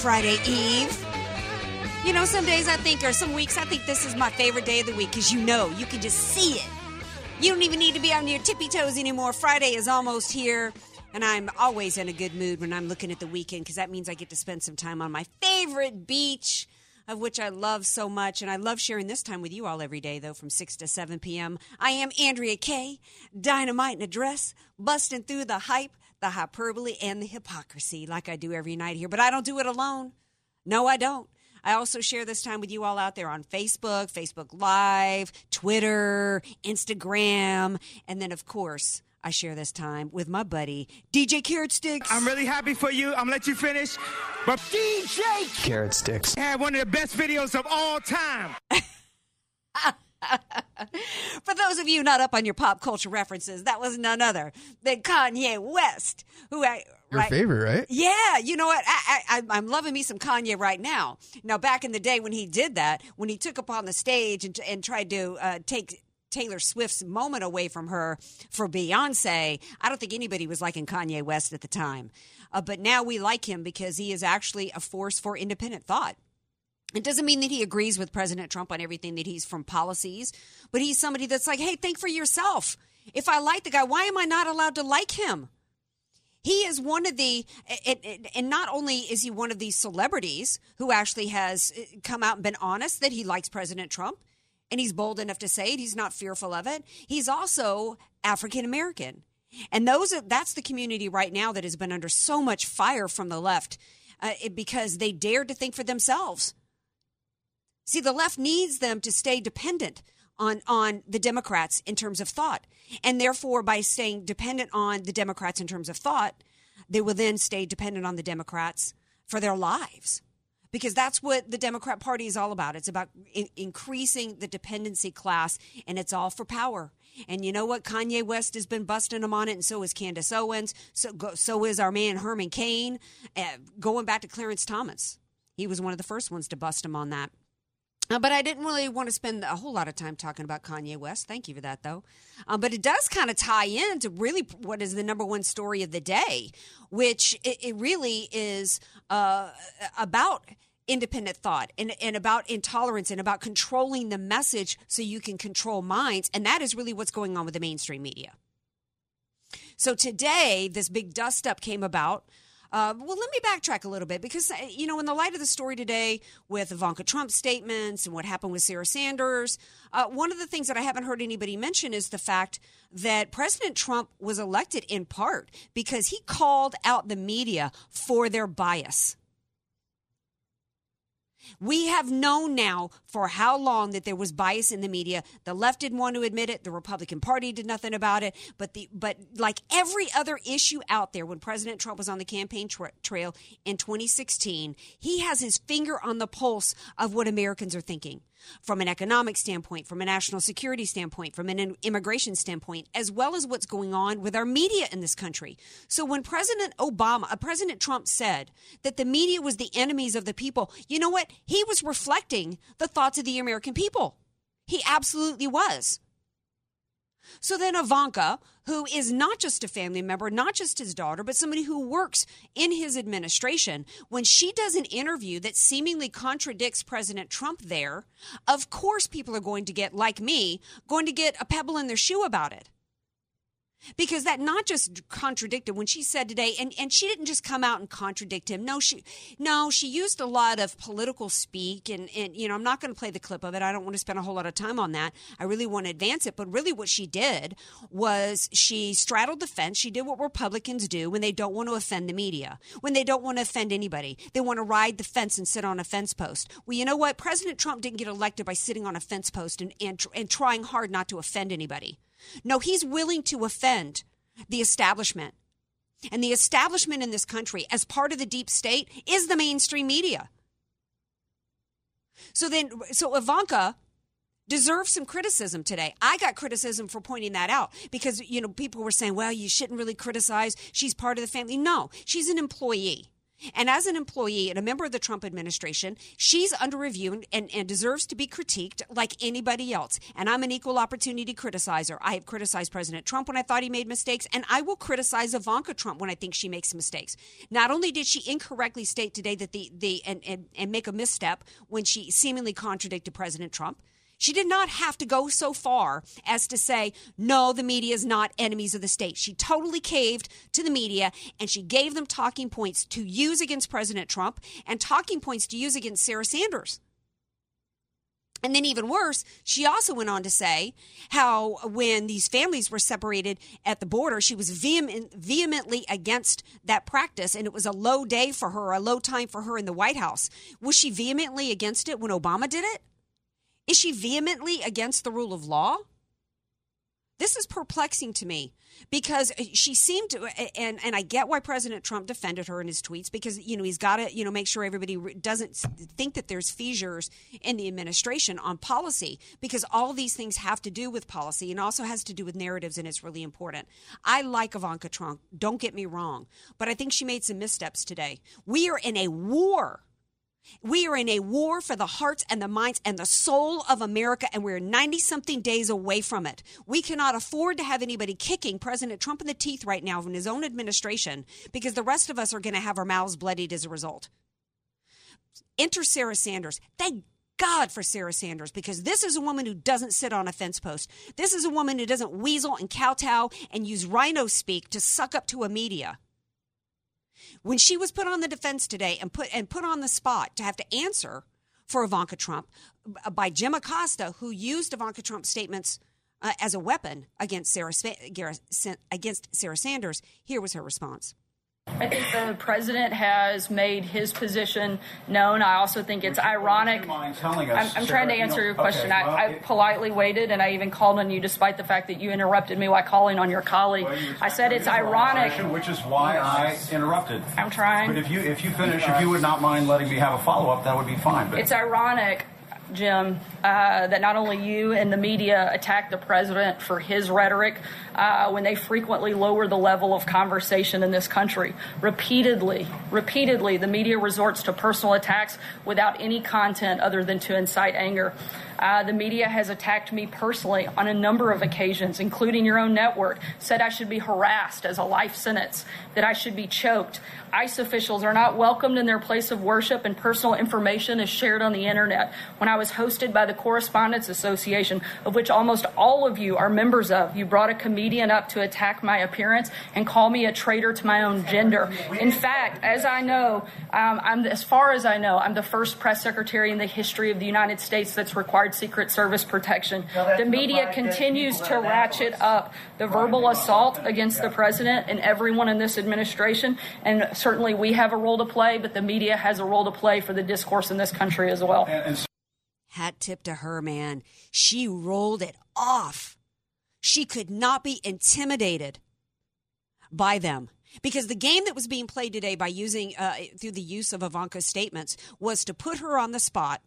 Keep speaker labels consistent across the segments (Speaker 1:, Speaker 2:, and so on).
Speaker 1: Friday Eve. You know, some days I think, or some weeks, I think this is my favorite day of the week because you know, you can just see it. You don't even need to be on your tippy toes anymore. Friday is almost here, and I'm always in a good mood when I'm looking at the weekend because that means I get to spend some time on my favorite beach, of which I love so much. And I love sharing this time with you all every day, though, from 6 to 7 p.m. I am Andrea Kaye, dynamite in a dress, busting through the hype, the hyperbole, and the hypocrisy like I do every night here. But I don't do it alone. No, I don't. I also share this time with you all out there on Facebook, Facebook Live, Twitter, Instagram, and then, of course, I share this time with my buddy, DJ Carrot Sticks.
Speaker 2: I'm really happy for you. I'm gonna let you finish. But DJ
Speaker 3: Carrot sticks.
Speaker 2: had one of the best videos of all time.
Speaker 1: For those of you not up on your pop culture references, that was none other than Kanye West, who I.
Speaker 3: Your
Speaker 1: right-
Speaker 3: favorite, right?
Speaker 1: Yeah, you know what? I, I, I'm loving me some Kanye right now. Now, back in the day when he did that, when he took up on the stage and, and tried to uh, take Taylor Swift's moment away from her for Beyonce, I don't think anybody was liking Kanye West at the time. Uh, but now we like him because he is actually a force for independent thought. It doesn't mean that he agrees with President Trump on everything that he's from policies, but he's somebody that's like, hey, think for yourself. If I like the guy, why am I not allowed to like him? He is one of the, and, not only is he one of these celebrities who actually has uh, come out and been honest that he likes President Trump, and he's bold enough to say it. He's not fearful of it. He's also African American, and those are, that's the community right now that has been under so much fire from the left uh, because they dared to think for themselves. See, the left needs them to stay dependent on, on the Democrats in terms of thought. And therefore, by staying dependent on the Democrats in terms of thought, they will then stay dependent on the Democrats for their lives. Because that's what the Democrat Party is all about. It's about in- increasing the dependency class, and it's all for power. And you know what? Kanye West has been busting them on it, and so is Candace Owens. So, go, so is our man Herman Cain. Uh, going back to Clarence Thomas, he was one of the first ones to bust him on that. Uh, but I didn't really want to spend a whole lot of time talking about Kanye West. Thank you for that, though. Um, but it does kind of tie into really what is the number one story of the day, which it, it really is uh, about independent thought and, and about intolerance and about controlling the message so you can control minds. And that is really what's going on with the mainstream media. So today, this big dust up came about. Uh, well, let me backtrack a little bit because, uh, you know, in the light of the story today with Ivanka Trump's statements and what happened with Sarah Sanders, uh, one of the things that I haven't heard anybody mention is the fact that President Trump was elected in part because he called out the media for their bias. We have known now for how long that there was bias in the media. The left didn't want to admit it. The Republican Party did nothing about it. But the but like every other issue out there, when President Trump was on the campaign tra- trail in 2016, he has his finger on the pulse of what Americans are thinking from an economic standpoint, from a national security standpoint, from an immigration standpoint, as well as what's going on with our media in this country. So when President Obama, uh, President Trump said that the media was the enemies of the people, you know what? He was reflecting the thoughts of the American people. He absolutely was. So then Ivanka, who is not just a family member, not just his daughter, but somebody who works in his administration, when she does an interview that seemingly contradicts President Trump there, of course people are going to get, like me, going to get a pebble in their shoe about it. Because that not just contradicted when she said today and, and she didn't just come out and contradict him. No she no she used a lot of political speak and, and you know i'm not going to play the clip of it. I don't want to spend a whole lot of time on that. I really want to advance it but really what she did was she straddled the fence. She did what republicans do when they don't want to offend the media when they don't want to offend anybody. They want to ride the fence and sit on a fence post. Well you know what? President trump didn't get elected by sitting on a fence post and, and, and trying hard not to offend anybody no, he's willing to offend the establishment. And the establishment in this country, as part of the deep state, is the mainstream media. So then, so Ivanka deserves some criticism today. I got criticism for pointing that out because, you know, people were saying, well, you shouldn't really criticize. She's part of the family. No, she's an employee. And as an employee and a member of the Trump administration, she's under review and, and, deserves to be critiqued like anybody else. And I'm an equal opportunity criticizer. I have criticized President Trump when I thought he made mistakes, and I will criticize Ivanka Trump when I think she makes mistakes. Not only did she incorrectly state today that the, the and, and, and make a misstep when she seemingly contradicted President Trump, she did not have to go so far as to say, no, the media is not enemies of the state. She totally caved to the media and she gave them talking points to use against President Trump and talking points to use against Sarah Sanders. And then, even worse, she also went on to say how when these families were separated at the border, she was vehement, vehemently against that practice, and it was a low day for her, a low time for her in the White House. Was she vehemently against it when Obama did it? Is she vehemently against the rule of law? This is perplexing to me because she seemed to, and, and I get why President Trump defended her in his tweets because, you know, he's got to, you know, make sure everybody doesn't think that there's fissures in the administration on policy because all these things have to do with policy and also has to do with narratives and it's really important. I like Ivanka Trump, don't get me wrong, but I think she made some missteps today. We are in a war we are in a war for the hearts and the minds and the soul of America, and we're 90 something days away from it. We cannot afford to have anybody kicking President Trump in the teeth right now in his own administration because the rest of us are going to have our mouths bloodied as a result. Enter Sarah Sanders. Thank God for Sarah Sanders because this is a woman who doesn't sit on a fence post. This is a woman who doesn't weasel and kowtow and use RINO speak to suck up to a media when she was put on the defense today and put and put on the spot to have to answer for Ivanka Trump uh, by Jim Acosta, who used Ivanka Trump's statements uh, as a weapon against Sarah against Sarah Sanders, here was her response.
Speaker 3: I think the president has made his position known. I also think it's ironic. I'm, I'm trying to answer your question. Okay, well, I, I, politely waited, and I even called on you, despite the fact that you interrupted me while calling on your colleague. Well, I said it's ironic,
Speaker 4: which is why I interrupted.
Speaker 3: I'm trying.
Speaker 4: But if you if you finish, if you would not mind letting me have a follow up, that would be fine. But
Speaker 3: it's ironic Jim, uh, that not only you and the media attack the president for his rhetoric uh, when they frequently lower the level of conversation in this country. Repeatedly, repeatedly, the media resorts to personal attacks without any content other than to incite anger. Uh, the media has attacked me personally on a number of occasions, including your own network, said I should be harassed as a life sentence, that I should be choked. ICE officials are not welcomed in their place of worship, and personal information is shared on the internet. When I was hosted by the Correspondents Association, of which almost all of you are members of, you brought a comedian up to attack my appearance and call me a traitor to my own gender. In fact, as I know, um, I'm as far as I know, I'm the first press secretary in the history of the United States that's required Secret Service protection. The media continues to ratchet up the verbal assault against the president and everyone in this administration, and certainly we have a role to play, but the media has a role to play for the discourse in this country as well.
Speaker 1: Hat tip to her, man. She rolled it off. She could not be intimidated by them because the game that was being played today by using uh, through the use of Ivanka's statements was to put her on the spot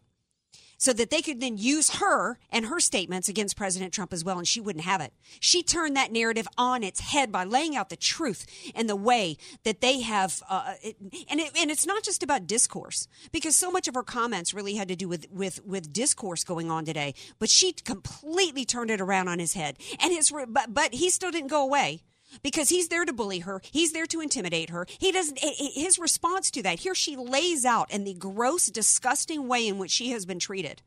Speaker 1: so that they could then use her and her statements against President Trump as well, and she wouldn't have it. She turned that narrative on its head by laying out the truth and the way that they have, uh, it, and it, and it's not just about discourse because so much of her comments really had to do with with with discourse going on today, but she completely turned it around on his head, and his but but he still didn't go away because he's there to bully her. He's there to intimidate her. He doesn't, his response to that, here she lays out in the gross, disgusting way in which she has been treated.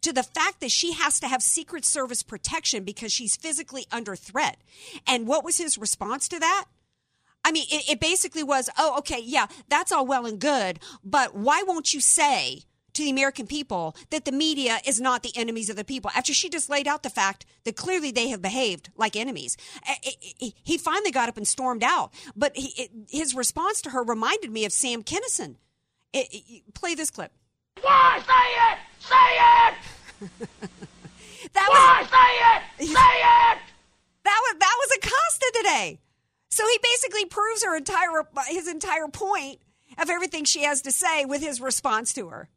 Speaker 1: to the fact that she has to have Secret Service protection because she's physically under threat. And what was his response to that? I mean, it, it basically was, oh, okay, yeah, that's all well and good, but why won't you say to the American people that the media is not the enemies of the people after she just laid out the fact that clearly they have behaved like enemies. Eh, eh, eh, he finally got up and stormed out, but he, his response to her reminded me of Sam Kinison. Play this clip.
Speaker 5: Why say it? Say it.
Speaker 1: that
Speaker 5: Why was, say it? Say it.
Speaker 1: That was that was Acosta today. So he basically proves her entire his entire point of everything she has to say with his response to her.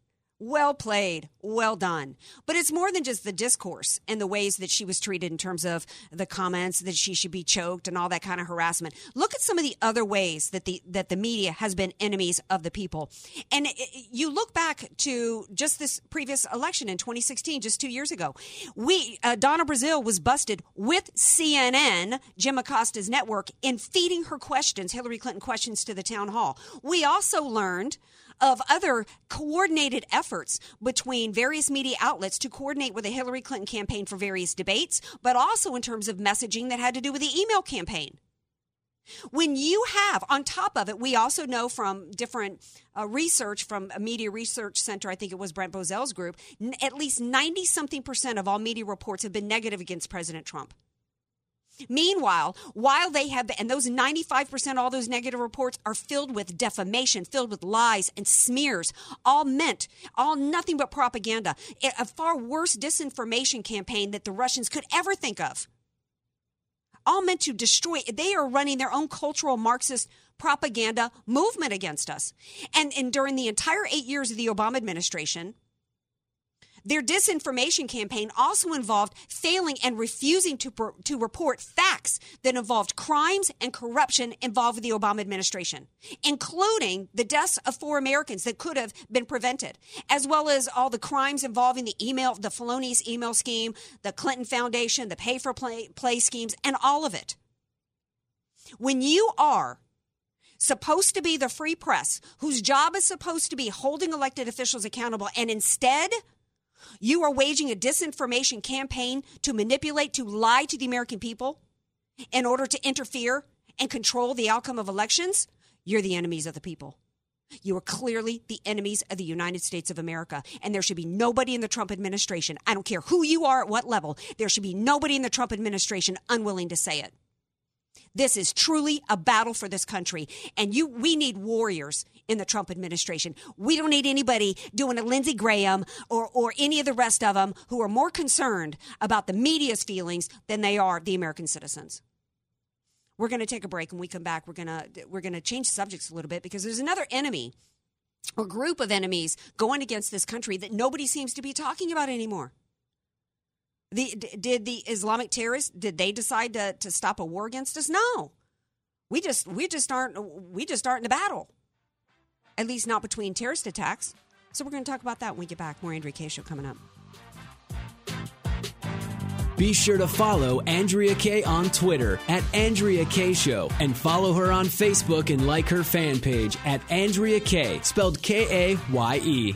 Speaker 1: Well played. Well done. But it's more than just the discourse and the ways that she was treated in terms of the comments that she should be choked and all that kind of harassment. Look at some of the other ways that the that the media has been enemies of the people. And it, you look back to just this previous election in 2016, just 2 years ago. We uh, Donna Brazile was busted with CNN, Jim Acosta's network in feeding her questions, Hillary Clinton questions to the town hall. We also learned of other coordinated efforts between various media outlets to coordinate with the Hillary Clinton campaign for various debates, but also in terms of messaging that had to do with the email campaign. When you have, on top of it, we also know from different uh, research from a media research center, I think it was Brent Bozell's group, n- at least 90 something percent of all media reports have been negative against President Trump. Meanwhile, while they have, and those 95%, all those negative reports are filled with defamation, filled with lies and smears, all meant, all nothing but propaganda. A far worse disinformation campaign that the Russians could ever think of. All meant to destroy, they are running their own cultural Marxist propaganda movement against us. And, and during the entire eight years of the Obama administration, their disinformation campaign also involved failing and refusing to, to report facts that involved crimes and corruption involved with the Obama administration, including the deaths of four Americans that could have been prevented, as well as all the crimes involving the email, the felonious email scheme, the Clinton Foundation, the pay for play, play schemes, and all of it. When you are supposed to be the free press, whose job is supposed to be holding elected officials accountable, and instead you are waging a disinformation campaign to manipulate, to lie to the American people in order to interfere and control the outcome of elections. You're the enemies of the people. You are clearly the enemies of the United States of America. And there should be nobody in the Trump administration, I don't care who you are at what level, there should be nobody in the Trump administration unwilling to say it. This is truly a battle for this country. And you, we need warriors in the Trump administration. We don't need anybody doing a Lindsey Graham or, or any of the rest of them who are more concerned about the media's feelings than they are the American citizens. We're going to take a break. and we come back, we're going to, we're going to change subjects a little bit because there's another enemy or group of enemies going against this country that nobody seems to be talking about anymore. The, did the Islamic terrorists did they decide to, to stop a war against us? No. We just we just aren't we just aren't in the battle. At least not between terrorist attacks. So we're going to talk about that when we get back. More Andrea Kaye show coming up.
Speaker 6: Be sure to follow Andrea Kaye on Twitter at Andrea Kaye Show and follow her on Facebook and like her fan page at Andrea Kaye, spelled K A Y E.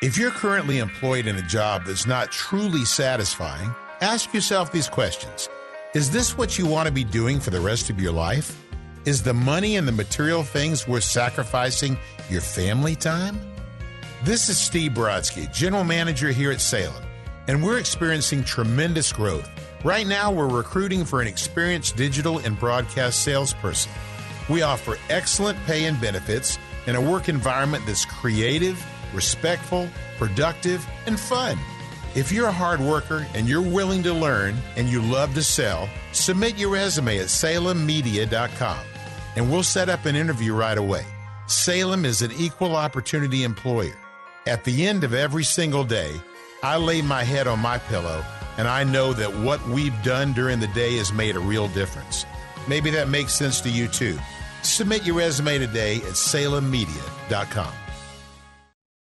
Speaker 7: If you're currently employed in a job that's not truly satisfying, ask yourself these questions. Is this what you want to be doing for the rest of your life? Is the money and the material things worth sacrificing your family time? This is Steve Brodsky, General Manager here at Salem, and we're experiencing tremendous growth. Right now, we're recruiting for an experienced digital and broadcast salesperson. We offer excellent pay and benefits in a work environment that's creative, respectful, productive, and fun. If you're a hard worker and you're willing to learn and you love to sell, submit your resume at salemmedia.com and we'll set up an interview right away. Salem is an equal opportunity employer. At the end of every single day, I lay my head on my pillow and I know that what we've done during the day has made a real difference. Maybe that makes sense to you too. Submit your resume today at salemmedia.com.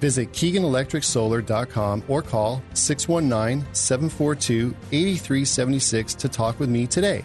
Speaker 8: Visit KeeganElectricSolar.com or call 619 742 8376 to talk with me today.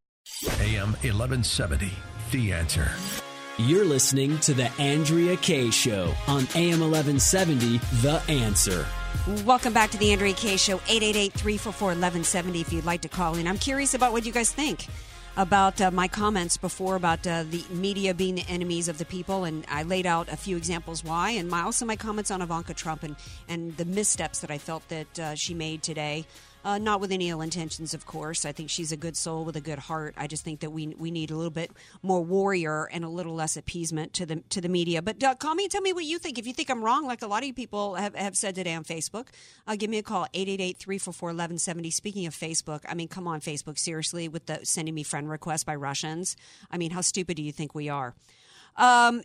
Speaker 9: AM 1170, The Answer.
Speaker 6: You're listening to The Andrea Kaye Show on AM 1170, The Answer.
Speaker 1: Welcome back to the Andrea Kaye Show, 888 344 1170 if you'd like to call in. I'm curious about what you guys think about uh, my comments before about uh, the media being the enemies of the people, and I laid out a few examples why, and my, also my comments on Ivanka Trump and, and the missteps that I felt that uh, she made today. Uh, not with any ill intentions, of course. I think she's a good soul with a good heart. I just think that we we need a little bit more warrior and a little less appeasement to the to the media. But uh, call me and tell me what you think. If you think I'm wrong, like a lot of people have, have said today on Facebook, uh, give me a call 888-344-1170. Speaking of Facebook, I mean, come on, Facebook, seriously, with the sending me friend requests by Russians. I mean, how stupid do you think we are? Um,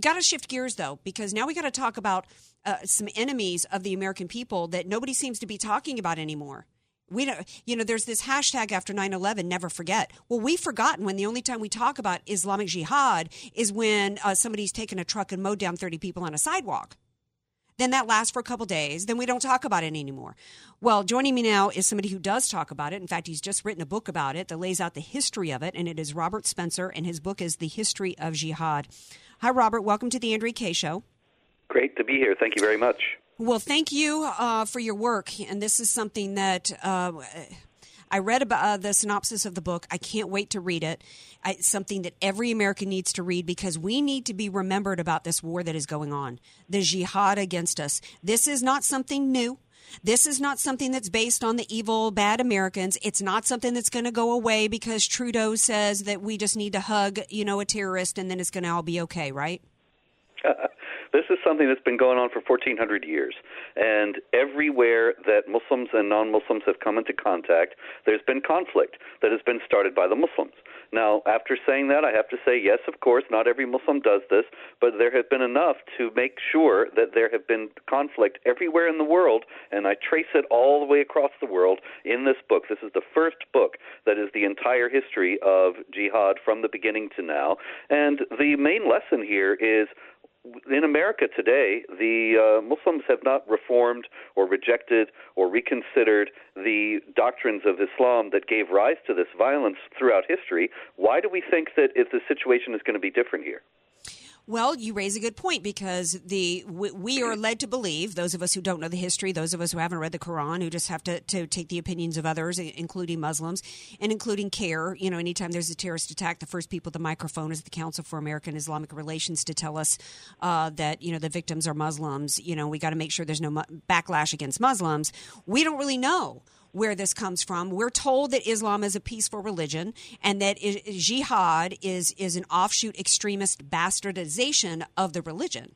Speaker 1: got to shift gears though, because now we got to talk about uh, some enemies of the American people that nobody seems to be talking about anymore. We don't, you know, there's this hashtag after 9 11, never forget. Well, we've forgotten when the only time we talk about Islamic Jihad is when uh, somebody's taken a truck and mowed down 30 people on a sidewalk. Then that lasts for a couple days. Then we don't talk about it anymore. Well, joining me now is somebody who does talk about it. In fact, he's just written a book about it that lays out the history of it, and it is Robert Spencer, and his book is The History of Jihad. Hi, Robert. Welcome to the Andrea Kaye Show.
Speaker 10: Great to be here. Thank you very much.
Speaker 1: Well, thank you uh, for your work. And this is something that uh, I read about uh, the synopsis of the book. I can't wait to read it. It's something that every American needs to read because we need to be remembered about this war that is going on, the jihad against us. This is not something new. This is not something that's based on the evil, bad Americans. It's not something that's going to go away because Trudeau says that we just need to hug, you know, a terrorist and then it's going to all be okay, right?
Speaker 10: Uh, this is something that's been going on for 1400 years. And everywhere that Muslims and non Muslims have come into contact, there's been conflict that has been started by the Muslims. Now, after saying that, I have to say, yes, of course, not every Muslim does this, but there have been enough to make sure that there have been conflict everywhere in the world, and I trace it all the way across the world in this book. This is the first book that is the entire history of jihad from the beginning to now. And the main lesson here is in America today, the uh, Muslims have not reformed or rejected or reconsidered the doctrines of Islam that gave rise to this violence throughout history. Why do we think that if the situation is going to be different here?
Speaker 1: Well, you raise a good point because the we, we, are led to believe those of us who don't know the history, those of us who haven't read the Quran, who just have to, to take the opinions of others, including Muslims and including CAIR. You know, anytime there's a terrorist attack, the first people at the microphone is the Council for American Islamic Relations to tell us uh, that you know the victims are Muslims. You know, we got to make sure there's no mu- backlash against Muslims. We don't really know where this comes from. We're told that Islam is a peaceful religion and that jihad is is an offshoot extremist bastardization of the religion.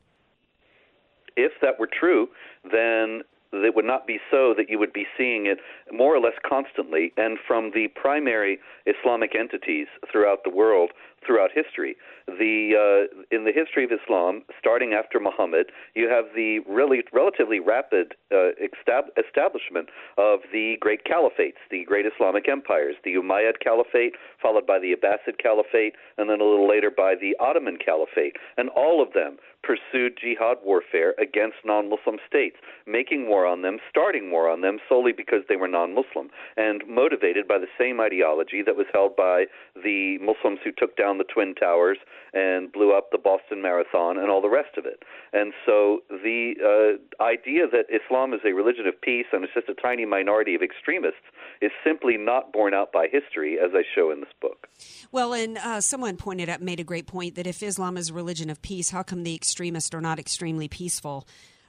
Speaker 10: If that were true, then it would not be so that you would be seeing it more or less constantly and from the primary Islamic entities throughout the world throughout history. The uh, in the history of Islam, starting after Muhammad, you have the really relatively rapid uh, estab- establishment of the great caliphates, the great Islamic empires, the Umayyad Caliphate, followed by the Abbasid Caliphate, and then a little later by the Ottoman Caliphate, and all of them pursued jihad warfare against non-Muslim states, making war on them, starting war on them solely because they were non-Muslim, and motivated by the same ideology that was held by the Muslims who took down the Twin Towers and blew up the Boston Marathon and all the rest of it. And so the uh, idea that Islam is a religion of peace and it's just a tiny minority of extremists is simply not borne out by history, as I show in this book.
Speaker 1: Well, and uh, someone pointed out, made a great point that if Islam is a religion of peace, how come the extremists are not extremely peaceful?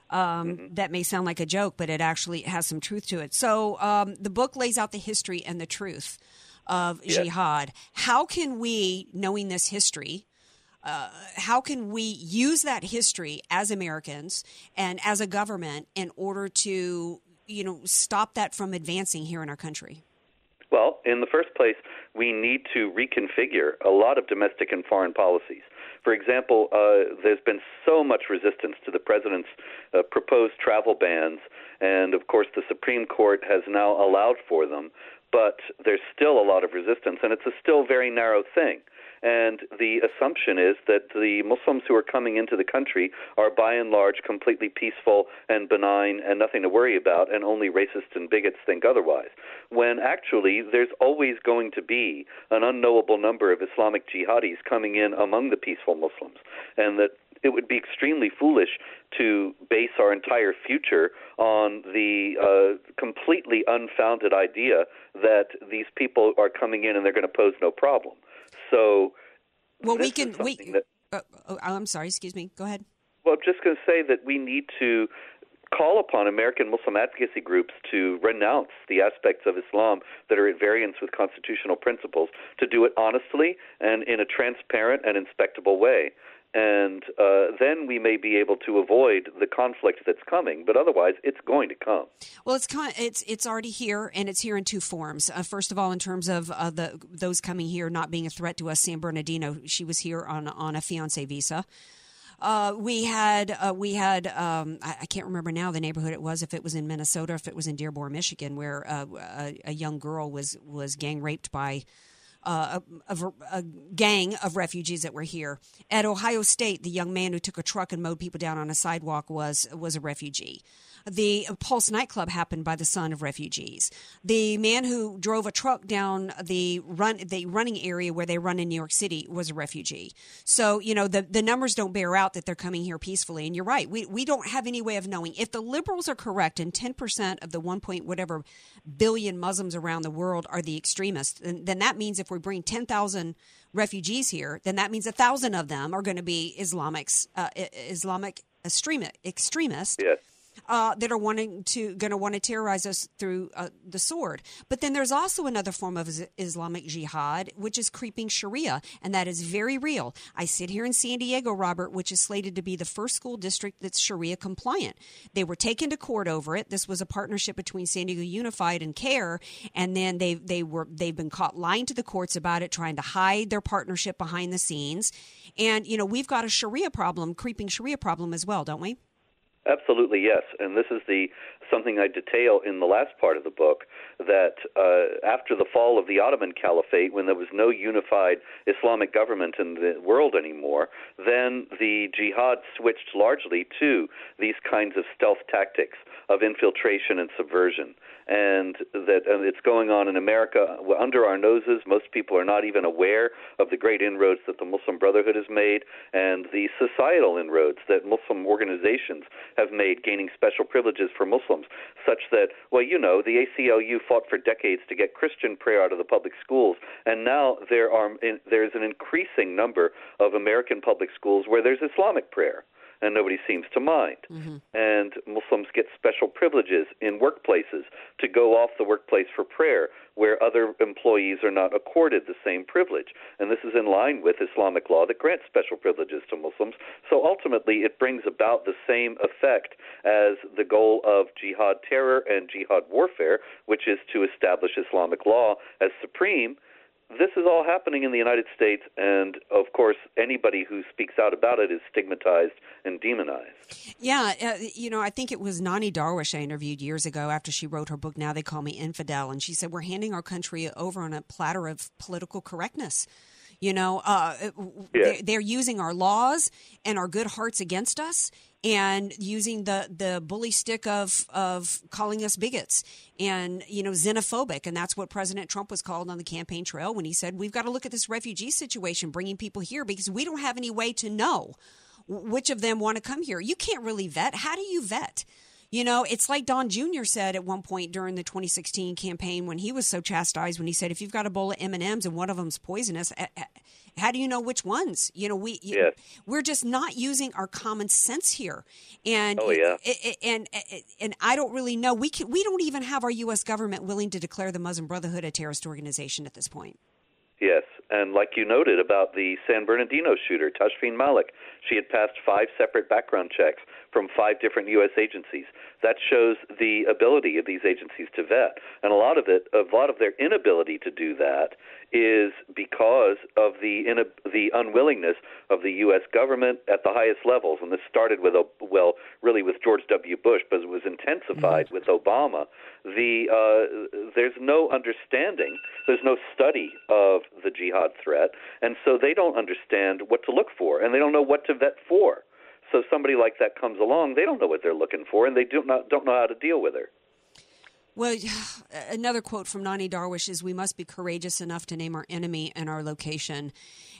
Speaker 1: Um, mm-hmm. That may sound like a joke, but it actually has some truth to it. So um, the book lays out the history and the truth of yes. jihad. How can we, knowing this history, uh, how can we use that history as Americans and as a government in order to, you know, stop that from advancing here in our country?
Speaker 10: Well, in the first place, we need to reconfigure a lot of domestic and foreign policies. For example, uh, there's been so much resistance to the president's uh, proposed travel bans, and of course, the Supreme Court has now allowed for them but there's still a lot of resistance, and it's a still very narrow thing. And the assumption is that the Muslims who are coming into the country are by and large completely peaceful and benign and nothing to worry about, and only racists and bigots think otherwise. When actually, there's always going to be an unknowable number of Islamic jihadis coming in among the peaceful Muslims, and that it would be extremely foolish to base our entire future on the uh, completely unfounded idea that these people are coming in and they're going to pose no problem. So,
Speaker 1: well, we can we. That, uh, oh, I'm sorry. Excuse me. Go ahead.
Speaker 10: Well, I'm just going to say that we need to call upon American Muslim advocacy groups to renounce the aspects of Islam that are at variance with constitutional principles, to do it honestly and in a transparent and inspectable way and uh, then we may be able to avoid the conflict that's coming. But otherwise, it's going to come.
Speaker 1: Well, it's con- it's it's already here, and it's here in two forms. Uh, first of all, in terms of uh, the those coming here not being a threat to us, San Bernardino, she was here on on a fiance visa. Uh, we had uh, we had um, I, I, can't remember now the neighborhood it was if it was in Minnesota if it was in Dearborn Michigan where uh, a, a, young girl was was gang raped by uh, a, a, a, gang of refugees that were here. At Ohio State, the young man who took a truck and mowed people down on a sidewalk was was a refugee. The Pulse nightclub happened by the son of refugees. The man who drove a truck down the run the running area where they run in New York City was a refugee. So you know the the numbers don't bear out that they're coming here peacefully. And you're right, we we don't have any way of knowing if the liberals are correct and 10 percent of the one point whatever billion Muslims around the world are the extremists. Then, then that means if we bring 10,000 refugees here, then that means a thousand of them are going to be Islamics, uh, Islamic extremists.
Speaker 10: Yes
Speaker 1: uh, that are wanting to going to want to terrorize us through uh, the sword. But then there's also another form of Islamic jihad, which is creeping Sharia, and that is very real. I sit here in San Diego, Robert, which is slated to be the first school district that's Sharia compliant. They were taken to court over it. This was a partnership between San Diego Unified and CAIR, and then they they were they've been caught lying to the courts about it, trying to hide their partnership behind the scenes. And you know we've got a Sharia problem, creeping Sharia problem as well, don't we?
Speaker 10: Absolutely, yes. And this is the something I detail in the last part of the book that uh, after the fall of the Ottoman Caliphate, when there was no unified Islamic government in the world anymore, then the jihad switched largely to these kinds of stealth tactics of infiltration and subversion and that and it's going on in America under our noses. Most people are not even aware of the great inroads that the Muslim Brotherhood has made and the societal inroads that Muslim organizations have made, gaining special privileges for Muslims, such that, well, you know, the ACLU fought for decades to get Christian prayer out of the public schools, and now there are there's an increasing number of American public schools where there's Islamic prayer and nobody seems to mind. Mm-hmm. And Muslims get special privileges in workplaces to go off the workplace for prayer, where other employees are not accorded the same privilege. And this is in line with Islamic law that grants special privileges to Muslims. So ultimately, it brings about the same effect as the goal of jihad terror and jihad warfare, which is to establish Islamic law as supreme this is all happening in the United States, and of course, anybody who speaks out about it is stigmatized and demonized.
Speaker 1: Yeah, uh, you know, I think it was Nonie Darwish I interviewed years ago after she wrote her book, Now They Call Me Infidel, and she said, We're handing our country over on a platter of political correctness. You know, uh, yeah. they're, they're using our laws and our good hearts against us and using the the bully stick of of calling us bigots and you know xenophobic. And that's what president trump was called on the campaign trail when he said we've got to look at this refugee situation bringing people here because we don't have any way to know which of them want to come here. You can't really vet. How do you vet you know, it's like Don Jr. said at one point during the 2016 campaign when he was so chastised when he said, "If you've got a bowl of M and M's and one of them's poisonous, how do you know which ones? You know, we yes. we're just not using our common sense here, and
Speaker 10: oh yeah,
Speaker 1: and and, and I don't really know. We can, we don't even have our U.S. government willing to declare the Muslim Brotherhood a terrorist organization at this point.
Speaker 10: Yes, and like you noted about the San Bernardino shooter, Tashfeen Malik, she had passed five separate background checks from five different U.S. agencies. That shows the ability of these agencies to vet, and a lot of it, a lot of their inability to do that, is because of the in the unwillingness of the U.S. government at the highest levels. And this started with a well, really with George W. Bush, but it was intensified mm-hmm. with Obama. The uh, there's no understanding, there's no study of the jihad threat, and so they don't understand what to look for, and they don't know what to vet for. So somebody like that comes along, they don't know what they're looking for, and they do not don't know how to deal with her.
Speaker 1: Well, another quote from Nonie Darwish is We must be courageous enough to name our enemy and our location.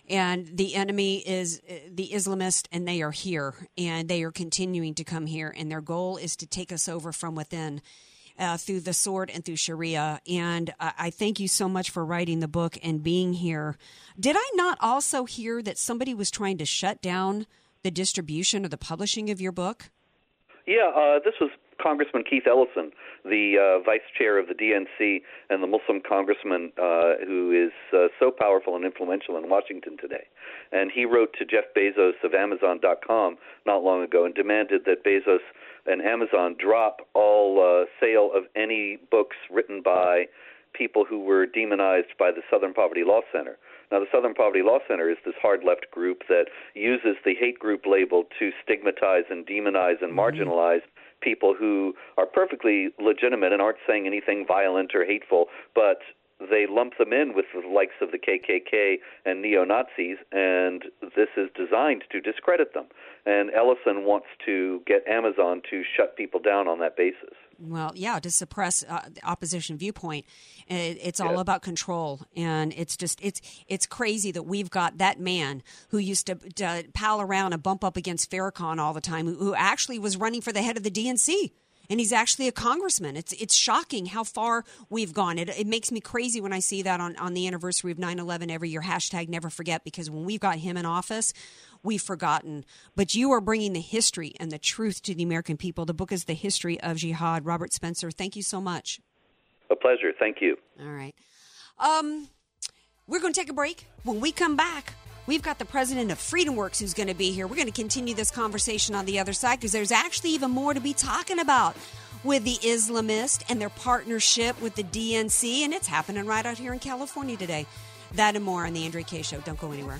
Speaker 1: And the enemy is the Islamist, and they are here, and they are continuing to come here, and their goal is to take us over from within. Uh, through the sword and through Sharia. And I, I thank you so much for writing the book and being here. Did I not also hear that somebody was trying to shut down the distribution or the publishing of your book?
Speaker 10: Yeah, uh, this was Congressman Keith Ellison, the uh, vice chair of the DNC and the Muslim congressman uh, who is uh, so powerful and influential in Washington today. And he wrote to Jeff Bezos of Amazon.com not long ago and demanded that Bezos and Amazon drop all uh, sale of any books written by people who were demonized by the Southern Poverty Law Center. Now, the Southern Poverty Law Center is this hard left group that uses the hate group label to stigmatize and demonize and mm-hmm. marginalize people who are perfectly legitimate and aren't saying anything violent or hateful, but they lump them in with the likes of the KKK and neo Nazis, and this is designed to discredit them. And Ellison wants to get Amazon to shut people down on that basis.
Speaker 1: Well, yeah, to suppress uh, the opposition viewpoint. It, it's all about control, and it's just it's it's crazy that we've got that man who used to, to pal around and bump up against Farrakhan all the time, who, who actually was running for the head of the DNC and he's actually a congressman. It's it's shocking how far we've gone. It, it makes me crazy when I see that on, on the anniversary of 9-11 every year. Hashtag never forget because when we've got him in office, we've forgotten. But you are bringing the history and the truth to the American people. The book is The History of Jihad. Robert Spencer, thank you so much.
Speaker 10: A pleasure. Thank you.
Speaker 1: All right. Um, we're going to take a break. When we come back, we've got the president of Freedom Works who's going to be here. We're going to continue this conversation on the other side because there's actually even more to be talking about with the Islamist and their partnership with the DNC, and it's happening right out here in California today. That and more on the Andrea Kaye Show. Don't go anywhere.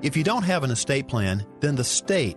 Speaker 11: If you don't have an estate plan, then the state,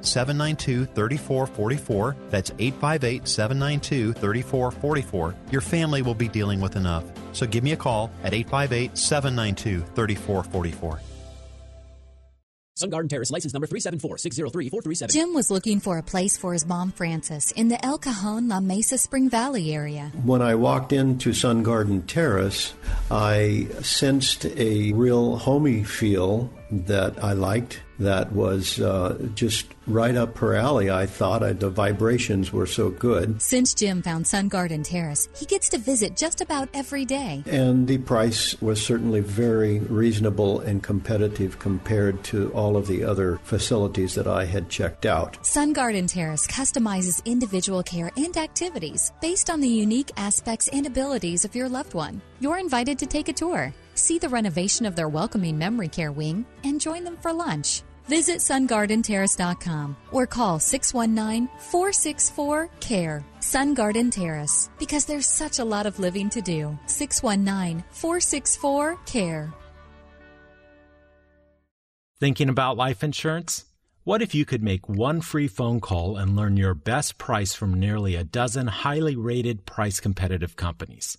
Speaker 11: 792 3444. That's 858 792 3444. Your family will be dealing with enough. So give me a call at 858 792 3444.
Speaker 6: Sun Garden Terrace, license number 374-603-437.
Speaker 12: Jim was looking for a place for his mom, Frances, in the El Cajon, La Mesa Spring Valley area.
Speaker 13: When I walked into Sun Garden Terrace, I sensed a real homey feel that I liked that was uh, just right up her alley. I thought I, the vibrations were so good.
Speaker 12: Since Jim found Sun Garden Terrace, he gets to visit just about every day.
Speaker 13: And the price was certainly very reasonable and competitive compared to all of the other facilities that I had checked out.
Speaker 12: Sun Garden Terrace customizes individual care and activities based on the unique aspects and abilities of your loved one. You're invited to take a tour, see the renovation of their welcoming memory care wing, and join them for lunch. Visit sungardenterrace.com or call 619 464 CARE. Sun Garden Terrace, because there's such a lot of living to do. 619 464 CARE.
Speaker 14: Thinking about life insurance? What if you could make one free phone call and learn your best price from nearly a dozen highly rated, price competitive companies?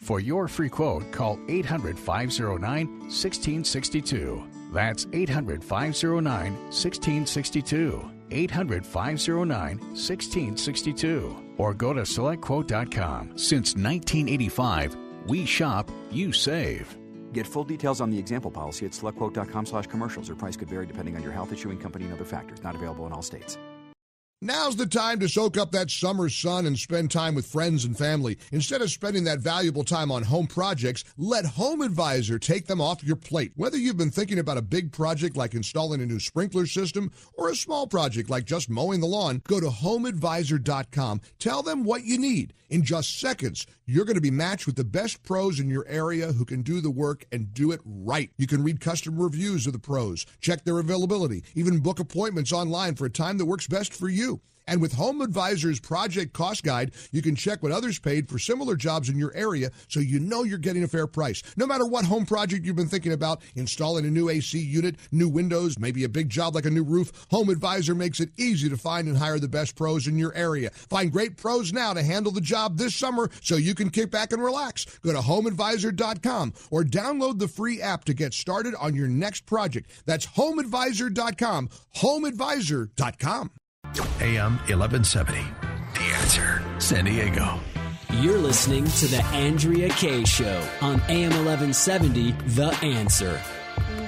Speaker 15: For your free quote, call 800 509 1662. That's 800 509 1662. 800 509 1662 or go to selectquote.com. Since 1985, we shop, you save.
Speaker 16: Get full details on the example policy at selectquote.com slash commercials. Or price could vary depending on your health issuing company and other factors. Not available in all states.
Speaker 17: Now's the time to soak up that summer sun and spend time with friends and family. Instead of spending that valuable time on home projects, let Home Advisor take them off your plate. Whether you've been thinking about a big project like installing a new sprinkler system or a small project like just mowing the lawn, go to homeadvisor.com. Tell them what you need. In just seconds, you're going to be matched with the best pros in your area who can do the work and do it right. You can read customer reviews of the pros, check their availability, even book appointments online for a time that works best for you. You. And with Home Advisor's project cost guide, you can check what others paid for similar jobs in your area so you know you're getting a fair price. No matter what home project you've been thinking about, installing a new AC unit, new windows, maybe a big job like a new roof, Home Advisor makes it easy to find and hire the best pros in your area. Find great pros now to handle the job this summer so you can kick back and relax. Go to homeadvisor.com or download the free app to get started on your next project. That's homeadvisor.com. Homeadvisor.com.
Speaker 9: AM 1170. The answer. San Diego.
Speaker 6: You're listening to The Andrea Kaye Show on AM 1170, The Answer.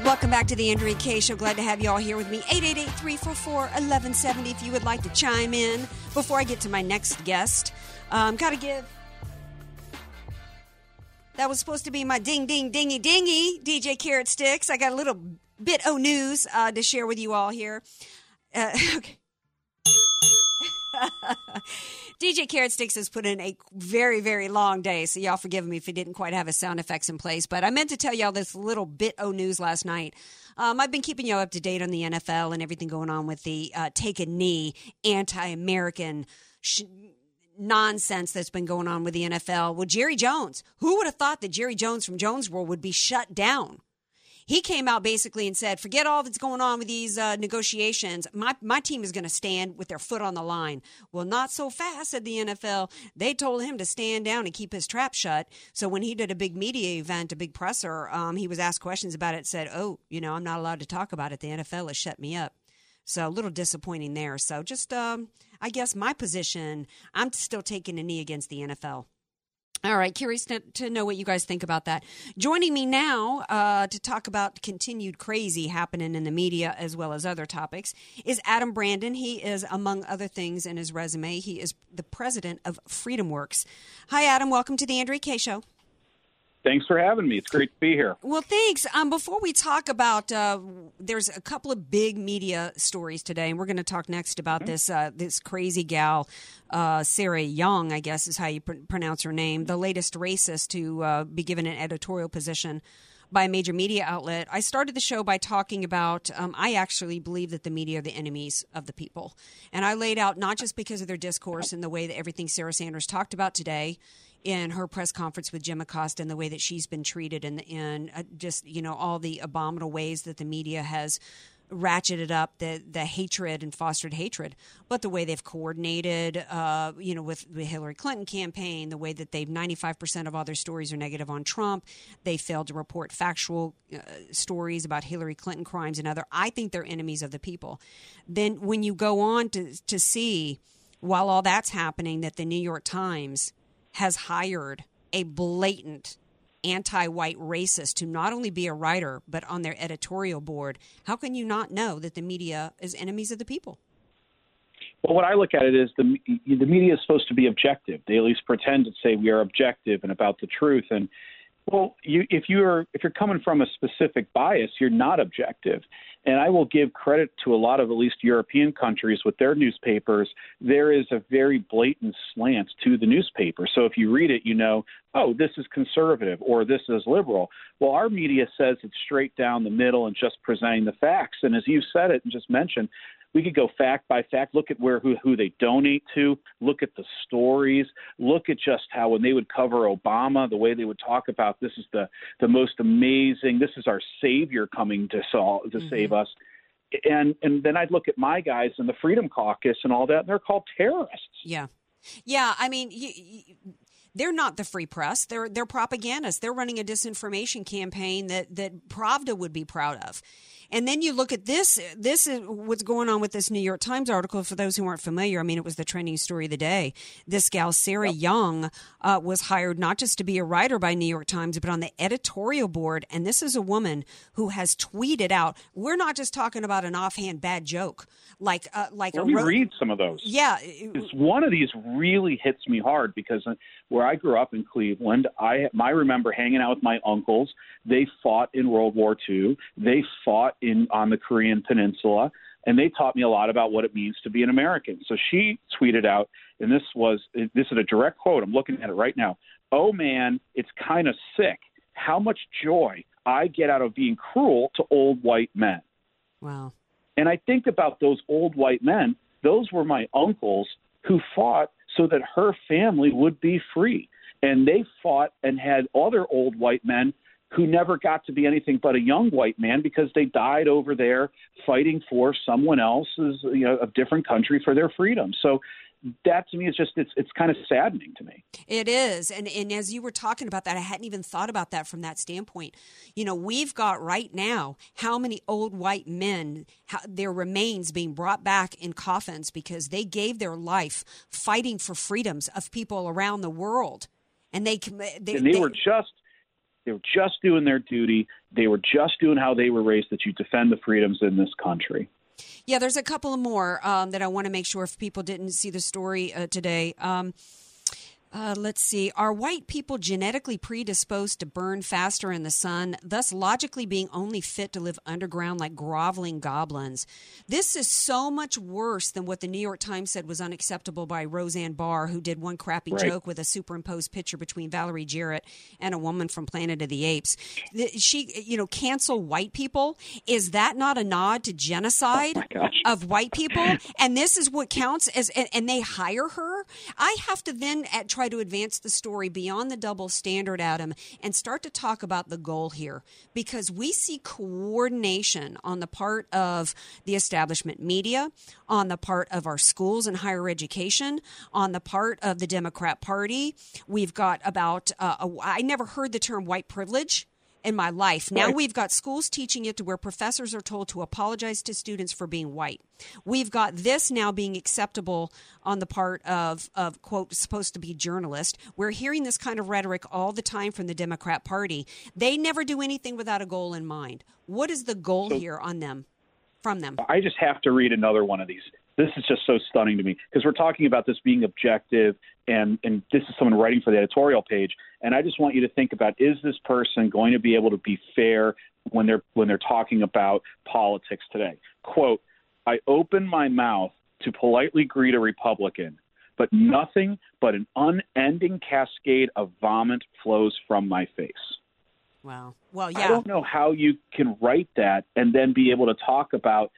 Speaker 1: Welcome back to the Andrea Kaye Show. Glad to have you all here with me. 888-344-1170 if you would like to chime in. Before I get to my next guest, um, got to give... That was supposed to be my ding, ding, dingy, dingy, DJ Carrot Sticks. I got a little bit of news uh, to share with you all here. Uh, okay. DJ Carrot Sticks has put in a very, very long day, so y'all forgive me if he didn't quite have his sound effects in place. But I meant to tell y'all this little bit o news last night. Um, I've been keeping y'all up to date on the NFL and everything going on with the uh, take a knee, anti American. Sh- nonsense that's been going on with the NFL. Well, Jerry Jones, who would have thought that Jerry Jones from Jones World would be shut down? He came out basically and said, "Forget all that's going on with these uh, negotiations. My my team is going to stand with their foot on the line." Well, not so fast, said the NFL. They told him to stand down and keep his trap shut. So when he did a big media event, a big presser, um, he was asked questions about it. Said, "Oh, you know, I'm not allowed to talk about it. The NFL has shut me up." So a little disappointing there. So just, um, I guess my position, I'm still taking a knee against the NFL. All right, curious to, to, know what you guys think about that. Joining me now uh, to talk about continued crazy happening in the media as well as other topics is Adam Brandon. He is, among other things in his resume, he is the president of FreedomWorks. Hi, Adam. Welcome to the Andrea Kaye Show.
Speaker 18: Thanks for having me. It's great to be here.
Speaker 1: Well, thanks. Um, before we talk about, uh, there's a couple of big media stories today, and we're going to talk next about this uh, this crazy gal, uh, Sarah Jeong, I guess is how you pr- pronounce her name, the latest racist to uh, be given an editorial position by a major media outlet. I started the show by talking about um, I actually believe that the media are the enemies of the people. And I laid out not just because of their discourse and the way that everything Sarah Sanders talked about today in her press conference with Jim Acosta and the way that she's been treated and, uh, just, you know, all the abominable ways that the media has ratcheted up the the hatred and fostered hatred, but the way they've coordinated, uh, you know, with the Hillary Clinton campaign, the way that they've ninety five percent of all their stories are negative on Trump, they failed to report factual uh, stories about Hillary Clinton crimes and other. I think they're enemies of the people. Then when you go on to to see, while all that's happening, that the New York Times has hired a blatant anti-white racist to not only be a writer but on their editorial board how can you not know that the media is enemies of the people
Speaker 18: well, what I look at it is the the media is supposed to be objective. They at least pretend to say we are objective and about the truth. And well, you, if you're if you're coming from a specific bias, you're not objective. And I will give credit to a lot of at least European countries with their newspapers. There is a very blatant slant to the newspaper. So if you read it, you know, oh, this is conservative or this is liberal. Well, our media says it's straight down the middle and just presenting the facts. And as you said it and just mentioned, we could go fact by fact, look at where who, who they donate to, look at the stories, look at just how when they would cover Obama, the way they would talk about this is the the most amazing, this is our savior coming to solve to mm-hmm. save us. And and then I'd look at my guys in the Freedom Caucus and all that, and they're called terrorists.
Speaker 1: Yeah, yeah. I mean, you, you, they're not the free press. They're they're propagandists. They're running a disinformation campaign that that Pravda would be proud of. And then you look at this. This is what's going on with this New York Times article. For those who aren't familiar, I mean, it was the trending story of the day. This gal, Sarah yep. Jeong, uh, was hired not just to be a writer by New York Times, but on the editorial board. And this is a woman who has tweeted out. We're not just talking about an offhand bad joke, like uh, like.
Speaker 18: Let me ro- read some of those.
Speaker 1: Yeah,
Speaker 18: one of these really hits me hard because uh, where I grew up in Cleveland, I I remember hanging out with my uncles. They fought in World War II. They fought in on the Korean Peninsula, and they taught me a lot about what it means to be an American. So she tweeted out, and this was this is a direct quote. I'm looking at it right now. Oh man, it's kind of sick how much joy I get out of being cruel to old white men.
Speaker 1: Wow.
Speaker 18: And I think about those old white men those were my uncles who fought so that her family would be free. And they fought and had other old white men who never got to be anything but a young white man because they died over there fighting for someone else's, you know, a different country for their freedom. So that to me is just it's it's kind of saddening to me.
Speaker 1: It is, and and as you were talking about that, I hadn't even thought about that from that standpoint. You know, we've got right now how many old white men, how, their remains being brought back in coffins because they gave their life fighting for freedoms of people around the world, and they they,
Speaker 18: and they, they were just they were just doing their duty. They were just doing how they were raised that you defend the freedoms in this country.
Speaker 1: Yeah, there's a couple of more um, that I want to make sure if people didn't see the story uh, today. Um, uh, let's see. Are white people genetically predisposed to burn faster in the sun, thus logically being only fit to live underground like groveling goblins? This is so much worse than what the New York Times said was unacceptable by Roseanne Barr, who did one crappy right. joke with a superimposed picture between Valerie Jarrett and a woman from Planet of the Apes. She, you know, cancel white people. Is that not a nod to genocide
Speaker 18: oh
Speaker 1: of white people? and this is what counts as, and, and they hire her. I have to then at try to advance the story beyond the double standard, Adam, and start to talk about the goal here because we see coordination on the part of the establishment media, on the part of our schools and higher education, on the part of the Democrat Party. We've got about, uh, a, I never heard the term white privilege in my life. Now right. we've got schools teaching it to where professors are told to apologize to students for being white. We've got this now being acceptable on the part of, of quote, supposed to be journalist. We're hearing this kind of rhetoric all the time from the Democrat Party. They never do anything without a goal in mind. What is the goal so, here on them, from them?
Speaker 18: I just have to read another one of these this is just so stunning to me because we're talking about this being objective and and this is someone writing for the editorial page and I just want you to think about is this person going to be able to be fair when they're when they're talking about politics today quote I open my mouth to politely greet a republican but nothing but an unending cascade of vomit flows from my face
Speaker 1: Wow. Well, yeah.
Speaker 18: I don't know how you can write that and then be able to talk about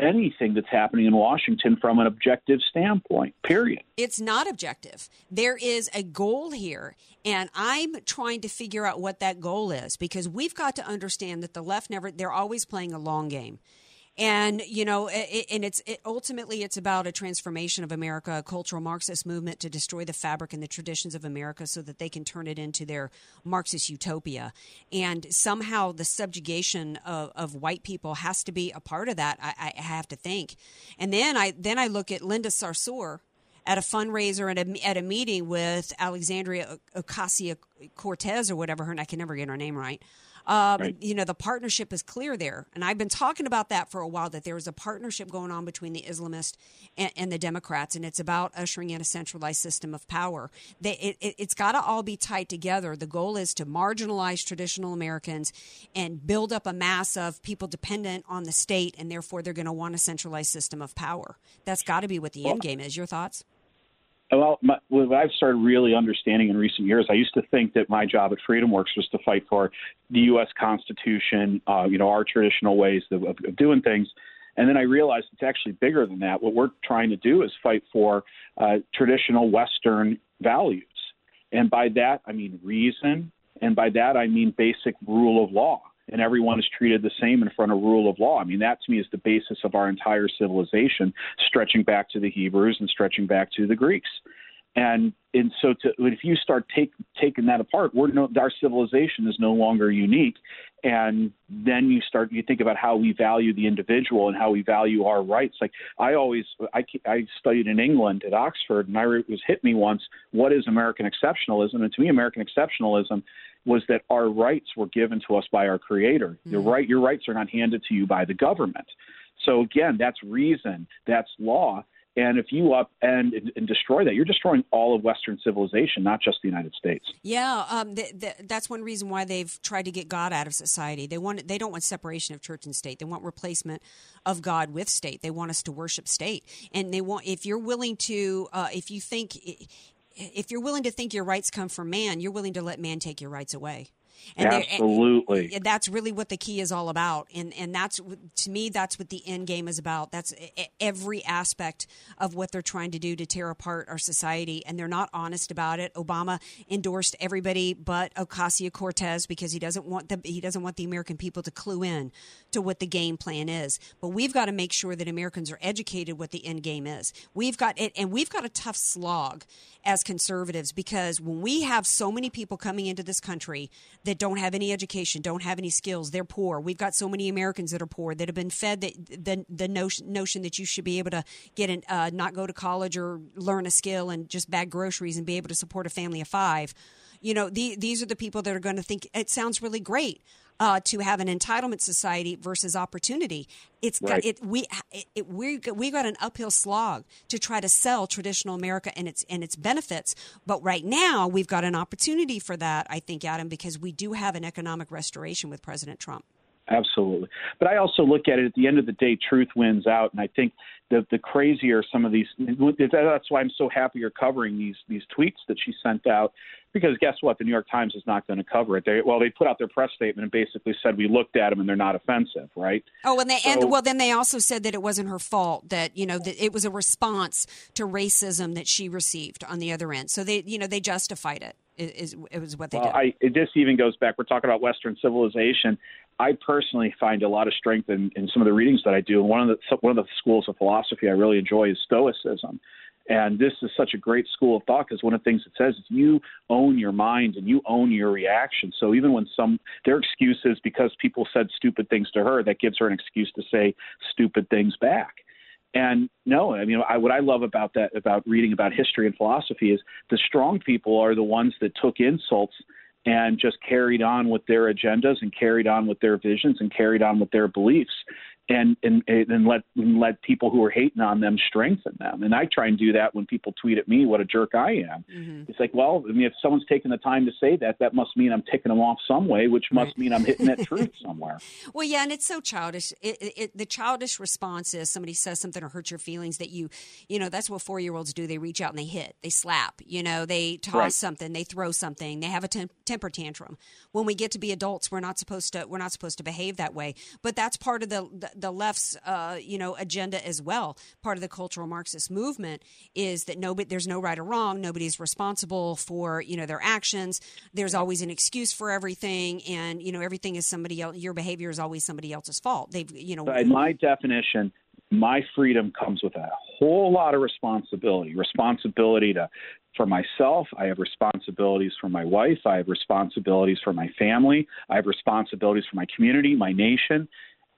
Speaker 18: anything that's happening in Washington from an objective standpoint, period.
Speaker 1: It's not objective. There is a goal here, and I'm trying to figure out what that goal is because we've got to understand that the left never, they're always playing a long game and you know it, and it's it, ultimately it's about a transformation of america a cultural marxist movement to destroy the fabric and the traditions of america so that they can turn it into their marxist utopia and somehow the subjugation of, of white people has to be a part of that I, I have to think and then i then i look at linda sarsour at a fundraiser at a, at a meeting with Alexandria Ocasio Cortez or whatever her, I can never get her name right. Um, right. You know, the partnership is clear there. And I've been talking about that for a while that there is a partnership going on between the Islamists and, and the Democrats, and it's about ushering in a centralized system of power. They, it, it, it's got to all be tied together. The goal is to marginalize traditional Americans and build up a mass of people dependent on the state, and therefore they're going to want a centralized system of power. That's got to be what the well, end game is. Your thoughts?
Speaker 18: Well, my, what I've started really understanding in recent years, I used to think that my job at FreedomWorks was to fight for the U.S. Constitution, uh, you know, our traditional ways of, of doing things. And then I realized it's actually bigger than that. What we're trying to do is fight for uh, traditional Western values. And by that, I mean reason. And by that, I mean basic rule of law and everyone is treated the same in front of rule of law. I mean, that to me is the basis of our entire civilization, stretching back to the Hebrews and stretching back to the Greeks. And and so to, if you start take, taking that apart, we're no, our civilization is no longer unique. And then you start you think about how we value the individual and how we value our rights. Like I always I, I studied in England at Oxford, and I it was hit me once. What is American exceptionalism? And to me, American exceptionalism was that our rights were given to us by our creator. Mm-hmm. Your right your rights are not handed to you by the government. So again, that's reason, that's law. And if you up and, and destroy that, you're destroying all of Western civilization, not just the United States.
Speaker 1: Yeah, um, the, the, that's one reason why they've tried to get God out of society. They want they don't want separation of church and state. They want replacement of God with state. They want us to worship state, and they want if you're willing to, uh, if you think if you're willing to think your rights come from man, you're willing to let man take your rights away. And
Speaker 18: Absolutely.
Speaker 1: and that's really what the key is all about. And and that's to me that's what the end game is about. That's every aspect of what they're trying to do to tear apart our society, and they're not honest about it. Obama endorsed everybody but Ocasio Cortez because he doesn't want the he doesn't want the American people to clue in to what the game plan is. But we've got to make sure that Americans are educated what the end game is. We've got it, and we've got a tough slog as conservatives because when we have so many people coming into this country that don't have any education, don't have any skills, they're poor. We've got so many Americans that are poor that have been fed the the, the notion, notion that you should be able to get an uh, not go to college or learn a skill and just bag groceries and be able to support a family of five. You know, the, these are the people that are going to think it sounds really great uh, to have an entitlement society versus opportunity. It's got it. We it, it, we we got an uphill slog to try to sell traditional America and its and its benefits. But right now we've got an opportunity for that. I think, Adam, because we do have an economic restoration with President Trump.
Speaker 18: Absolutely. But I also look at it at the end of the day, truth wins out. And I think the the crazier some of these that's why I'm so happy you're covering these these tweets that she sent out. Because guess what? The New York Times is not going to cover it. They well, they put out their press statement and basically said we looked at them and they're not offensive, right?
Speaker 1: Oh, and they
Speaker 18: So-
Speaker 1: and well, then they also said that it wasn't her fault. That you know that it was a response to racism that she received on the other end. So they you know they justified it. Is it was what they
Speaker 18: Well,
Speaker 1: did.
Speaker 18: I, this even goes back. We're talking about Western civilization. I personally find a lot of strength in, in some of the readings that I do. And one of the one of the schools of philosophy I really enjoy is Stoicism. And this is such a great school of thought because one of the things it says is you own your mind and you own your reaction. So even when some their excuse is because people said stupid things to her, that gives her an excuse to say stupid things back. And no, I mean, I, what I love about that, about reading about history and philosophy is the strong people are the ones that took insults and just carried on with their agendas and carried on with their visions and carried on with their beliefs and and and let and let people who are hating on them strengthen them. And I try and do that when people tweet at me what a jerk I am.
Speaker 1: Mm-hmm.
Speaker 18: It's like, well, I mean, if someone's taking the time to say that, that must mean I'm ticking them off some way, which must mean I'm hitting that truth somewhere.
Speaker 1: Well, yeah, and it's so childish. It, it, it, the childish response is somebody says something or hurts your feelings that you, you know, that's what four year olds do. They reach out and they hit, they slap, you know, they toss
Speaker 18: Right.
Speaker 1: something, they throw something, they have a tem- temper tantrum. When we get to be adults, we're not supposed to we're not supposed to behave that way. But that's part of the the, the left's, uh, you know, agenda as well. Part of the cultural Marxist movement is that nobody there's no right or wrong. Nobody's responsible for you know their actions. There's always an excuse for everything, and you know everything is somebody else. Your behavior is always somebody else's fault. They've you know.
Speaker 18: By my definition, my freedom comes with a whole lot of responsibility. Responsibility to for myself. I have responsibilities for my wife. I have responsibilities for my family. I have responsibilities for my community, my nation.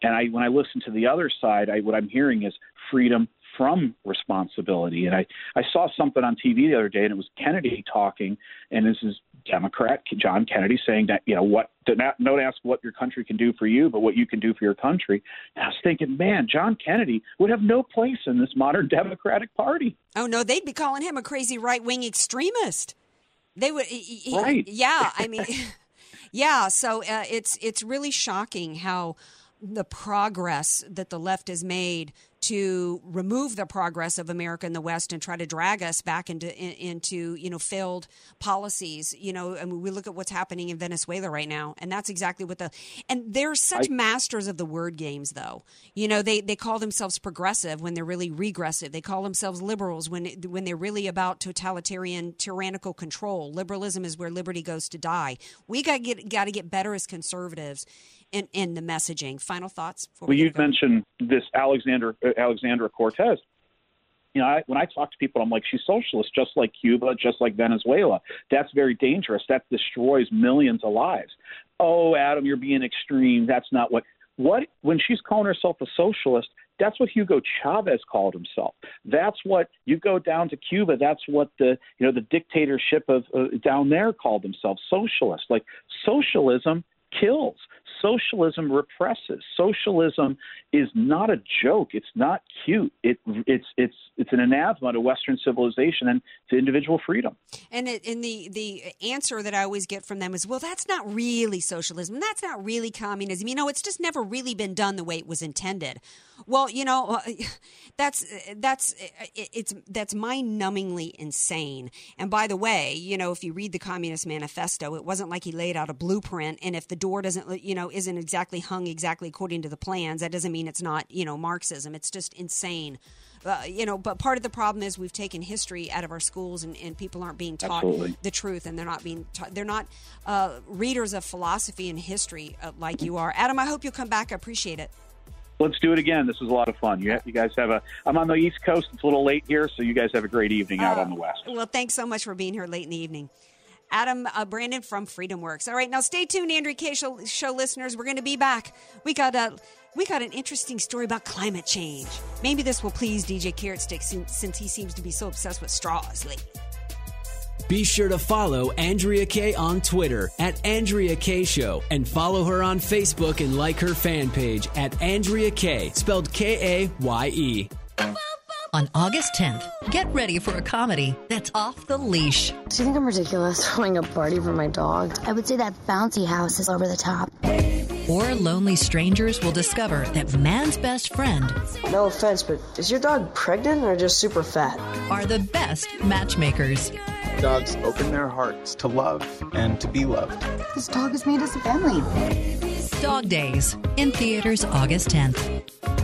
Speaker 18: And I, when I listen to the other side, I, what I'm hearing is freedom from responsibility. And I, I saw something on TV the other day, and it was Kennedy talking, and this is Democrat John Kennedy saying that you know what not don't ask what your country can do for you, but what you can do for your country. And I was thinking, man, John Kennedy would have no place in this modern Democratic Party.
Speaker 1: Oh no, they'd be calling him a crazy right wing extremist. They would, he-
Speaker 18: Right.
Speaker 1: Yeah, I mean, yeah. So uh, it's it's really shocking how the progress that the left has made to remove the progress of America in the West and try to drag us back into in, into you know failed policies. You know, I mean, we look at what's happening in Venezuela right now, and that's exactly what the and they're such
Speaker 18: I-
Speaker 1: masters of the word games, though. You know, they they call themselves progressive when they're really regressive. They call themselves liberals when when they're really about totalitarian, tyrannical control. Liberalism is where liberty goes to die. We got get got to get better as conservatives in in the messaging. Final thoughts.
Speaker 18: Well,
Speaker 1: we
Speaker 18: you mentioned this Alexander uh, Alexandra Cortez. You know, I, when I talk to people, I'm like, she's socialist, just like Cuba, just like Venezuela. That's very dangerous. That destroys millions of lives. Oh, Adam, you're being extreme. That's not what. What when she's calling herself a socialist? That's what Hugo Chavez called himself. That's what you go down to Cuba. That's what the you know the dictatorship of uh, down there called themselves socialist. Like socialism kills. Socialism represses. Socialism is not a joke. It's not cute. It, it's it's it's an anathema to Western civilization and to individual freedom.
Speaker 1: And and the the answer that I always get from them is, well, that's not really socialism. That's not really communism. You know, it's just never really been done the way it was intended. Well, you know, that's that's it's that's mind-numbingly insane. And by the way, you know, if you read the Communist Manifesto, it wasn't like he laid out a blueprint. And if the door doesn't, you know, isn't exactly hung exactly according to the plans, that doesn't mean it's not, you know, Marxism. It's just insane. Uh, you know, but part of the problem is we've taken history out of our schools, and, and people aren't being taught
Speaker 18: Absolutely.
Speaker 1: the truth, and they're not being taught. They're not uh, readers of philosophy and history uh, like you are. Adam, I hope you'll come back. I appreciate it.
Speaker 18: Let's do it again. This was a lot of fun. You, ha- you guys have a. I'm on the East Coast. It's a little late here, so you guys have a great evening out on the West.
Speaker 1: Well, thanks so much for being here late in the evening. Adam uh, Brandon from Freedom Works. All right, now stay tuned, Andrea Kaye show, show listeners. We're going to be back. We got a we got an interesting story about climate change. Maybe this will please DJ Carrot Stick since, he seems to be so obsessed with straws lately.
Speaker 6: Be sure to follow Andrea Kaye on Twitter at Andrea Kaye Show and follow her on Facebook and like her fan page at Andrea Kaye, spelled K A Y E.
Speaker 19: On August 10th, get ready for a comedy that's off the leash.
Speaker 20: Do you think I'm ridiculous throwing a party for my dog? I would say that bouncy house is over the top.
Speaker 19: Or lonely strangers will discover that man's best friend
Speaker 21: No offense, but is your dog pregnant or just super fat?
Speaker 19: are the best matchmakers.
Speaker 22: Dogs open their hearts to love and to be loved.
Speaker 20: This dog has made us a family.
Speaker 19: Dog Days in theaters August 10th.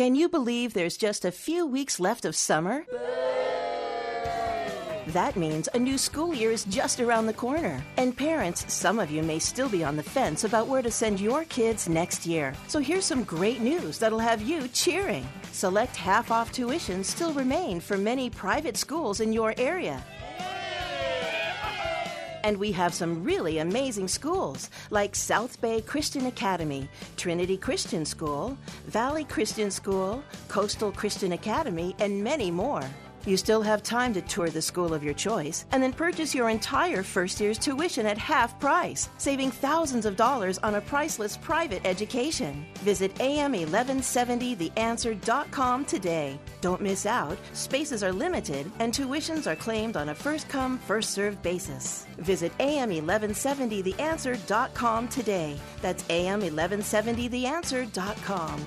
Speaker 23: Can you believe there's just a few weeks left of summer? That means a new school year is just around the corner. And parents, some of you may still be on the fence about where to send your kids next year. So here's some great news that'll have you cheering. Select half off tuition still remain for many private schools in your area. And we have some really amazing schools like South Bay Christian Academy, Trinity Christian School, Valley Christian School, Coastal Christian Academy, and many more. You still have time to tour the school of your choice and then purchase your entire first year's tuition at half price, saving thousands of dollars on a priceless private education. Visit am1170theanswer.com today. Don't miss out. Spaces are limited and tuitions are claimed on a first come, first served basis. Visit am1170theanswer.com today. That's am1170theanswer.com.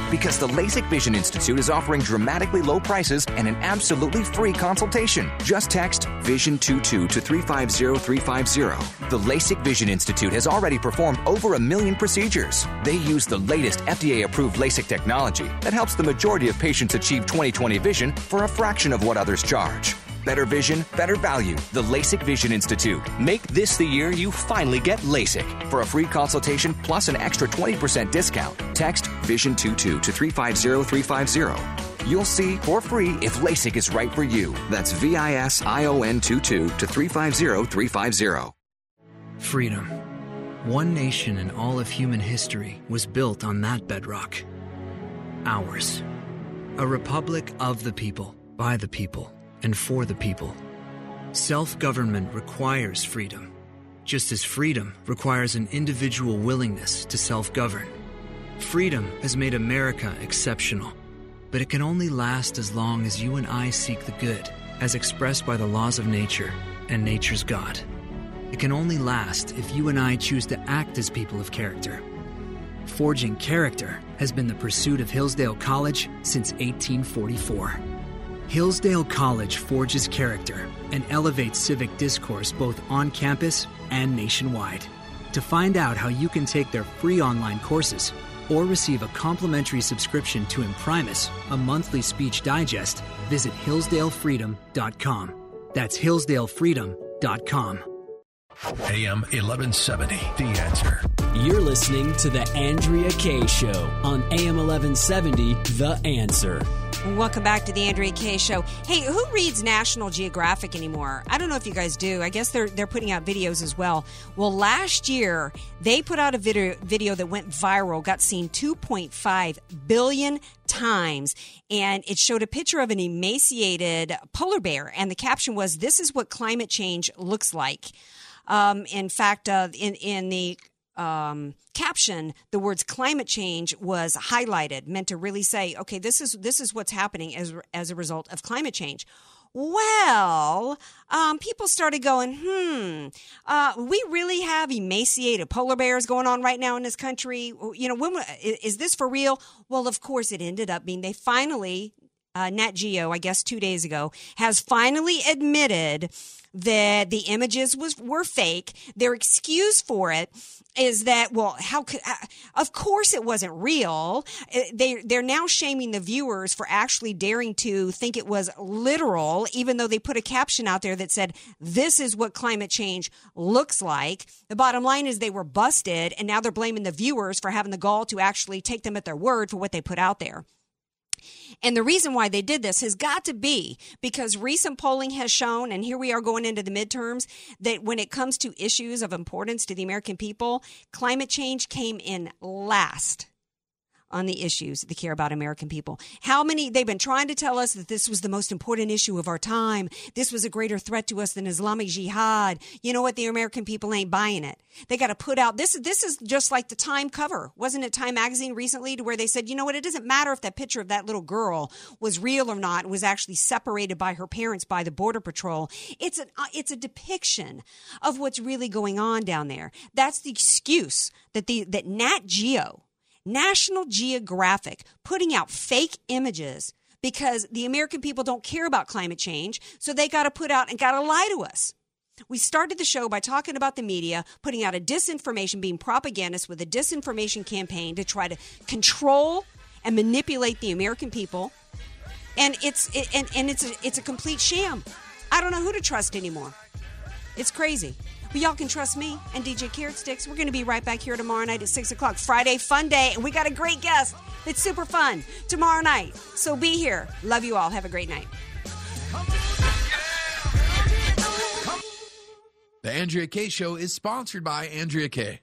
Speaker 24: Because the LASIK Vision Institute is offering dramatically low prices and an absolutely free consultation. Just text VISION22 to 350350. The LASIK Vision Institute has already performed over a million procedures. They use the latest FDA approved LASIK technology that helps the majority of patients achieve 20/20 vision for a fraction of what others charge. Better vision, better value. The LASIK Vision Institute. Make this the year you finally get LASIK. For a free consultation plus an extra 20% discount, text VISION22 to 350350. You'll see for free if LASIK is right for you. That's V I S I O N 22 to 350350.
Speaker 25: Freedom. One nation in all of human history was built on that bedrock. Ours. A republic of the people, by the people, and for the people. Self government requires freedom, just as freedom requires an individual willingness to self govern. Freedom has made America exceptional, but it can only last as long as you and I seek the good, as expressed by the laws of nature and nature's God. It can only last if you and I choose to act as people of character. Forging character has been the pursuit of Hillsdale College since 1844. Hillsdale College forges character and elevates civic discourse both on campus and nationwide. To find out how you can take their free online courses or receive a complimentary subscription to Imprimis, a monthly speech digest, visit hillsdalefreedom.com. That's hillsdalefreedom.com.
Speaker 9: AM 1170, The Answer.
Speaker 6: You're listening to The Andrea Kaye Show on AM 1170, The Answer.
Speaker 1: Welcome back to the Andrea Kaye Show. Hey, who reads National Geographic anymore? I don't know if you guys do. I guess they're they're putting out videos as well. Well, last year they put out a video video that went viral, got seen 2.5 billion times, and it showed a picture of an emaciated polar bear, and the caption was, "This is what climate change looks like." Um, in fact, uh, in in the um, caption, the words "climate change" was highlighted, meant to really say, "Okay, this is this is what's happening as as a result of climate change." Well, um, people started going, hmm, uh, we really have emaciated polar bears going on right now in this country. You know, when, is this for real? Well, of course, it ended up being they finally, uh, Nat Geo, I guess two days ago, has finally admitted that the images was were fake. Their excuse for it is that well, how could? Uh, of course, it wasn't real. Uh, they they're now shaming the viewers for actually daring to think it was literal, even though they put a caption out there that said, "This is what climate change looks like." The bottom line is they were busted, and now they're blaming the viewers for having the gall to actually take them at their word for what they put out there. And the reason why they did this has got to be because recent polling has shown, and here we are going into the midterms, that when it comes to issues of importance to the American people, climate change came in last on the issues that care about American people. How many, they've been trying to tell us that this was the most important issue of our time. This was a greater threat to us than Islamic Jihad. You know what? The American people ain't buying it. They got to put out, this, this is just like the Time cover. Wasn't it Time magazine recently to where they said, you know what? It doesn't matter if that picture of that little girl was real or not, was actually separated by her parents by the Border Patrol. It's an, uh, it's a depiction of what's really going on down there. That's the excuse that the, that Nat Geo, National Geographic putting out fake images because the American people don't care about climate change, so they got to put out and got to lie to us. We started the show by talking about the media putting out a disinformation, being propagandists with a disinformation campaign to try to control and manipulate the American people. And it's it, and, and it's a, it's a complete sham. I don't know who to trust anymore. It's crazy. But y'all can trust me and DJ Carrot Sticks. We're going to be right back here tomorrow night at 6 o'clock. Friday, fun day. And we got a great guest. It's super fun tomorrow night. So be here. Love you all. Have a great night.
Speaker 26: The Andrea Kaye Show is sponsored by Andrea Kaye.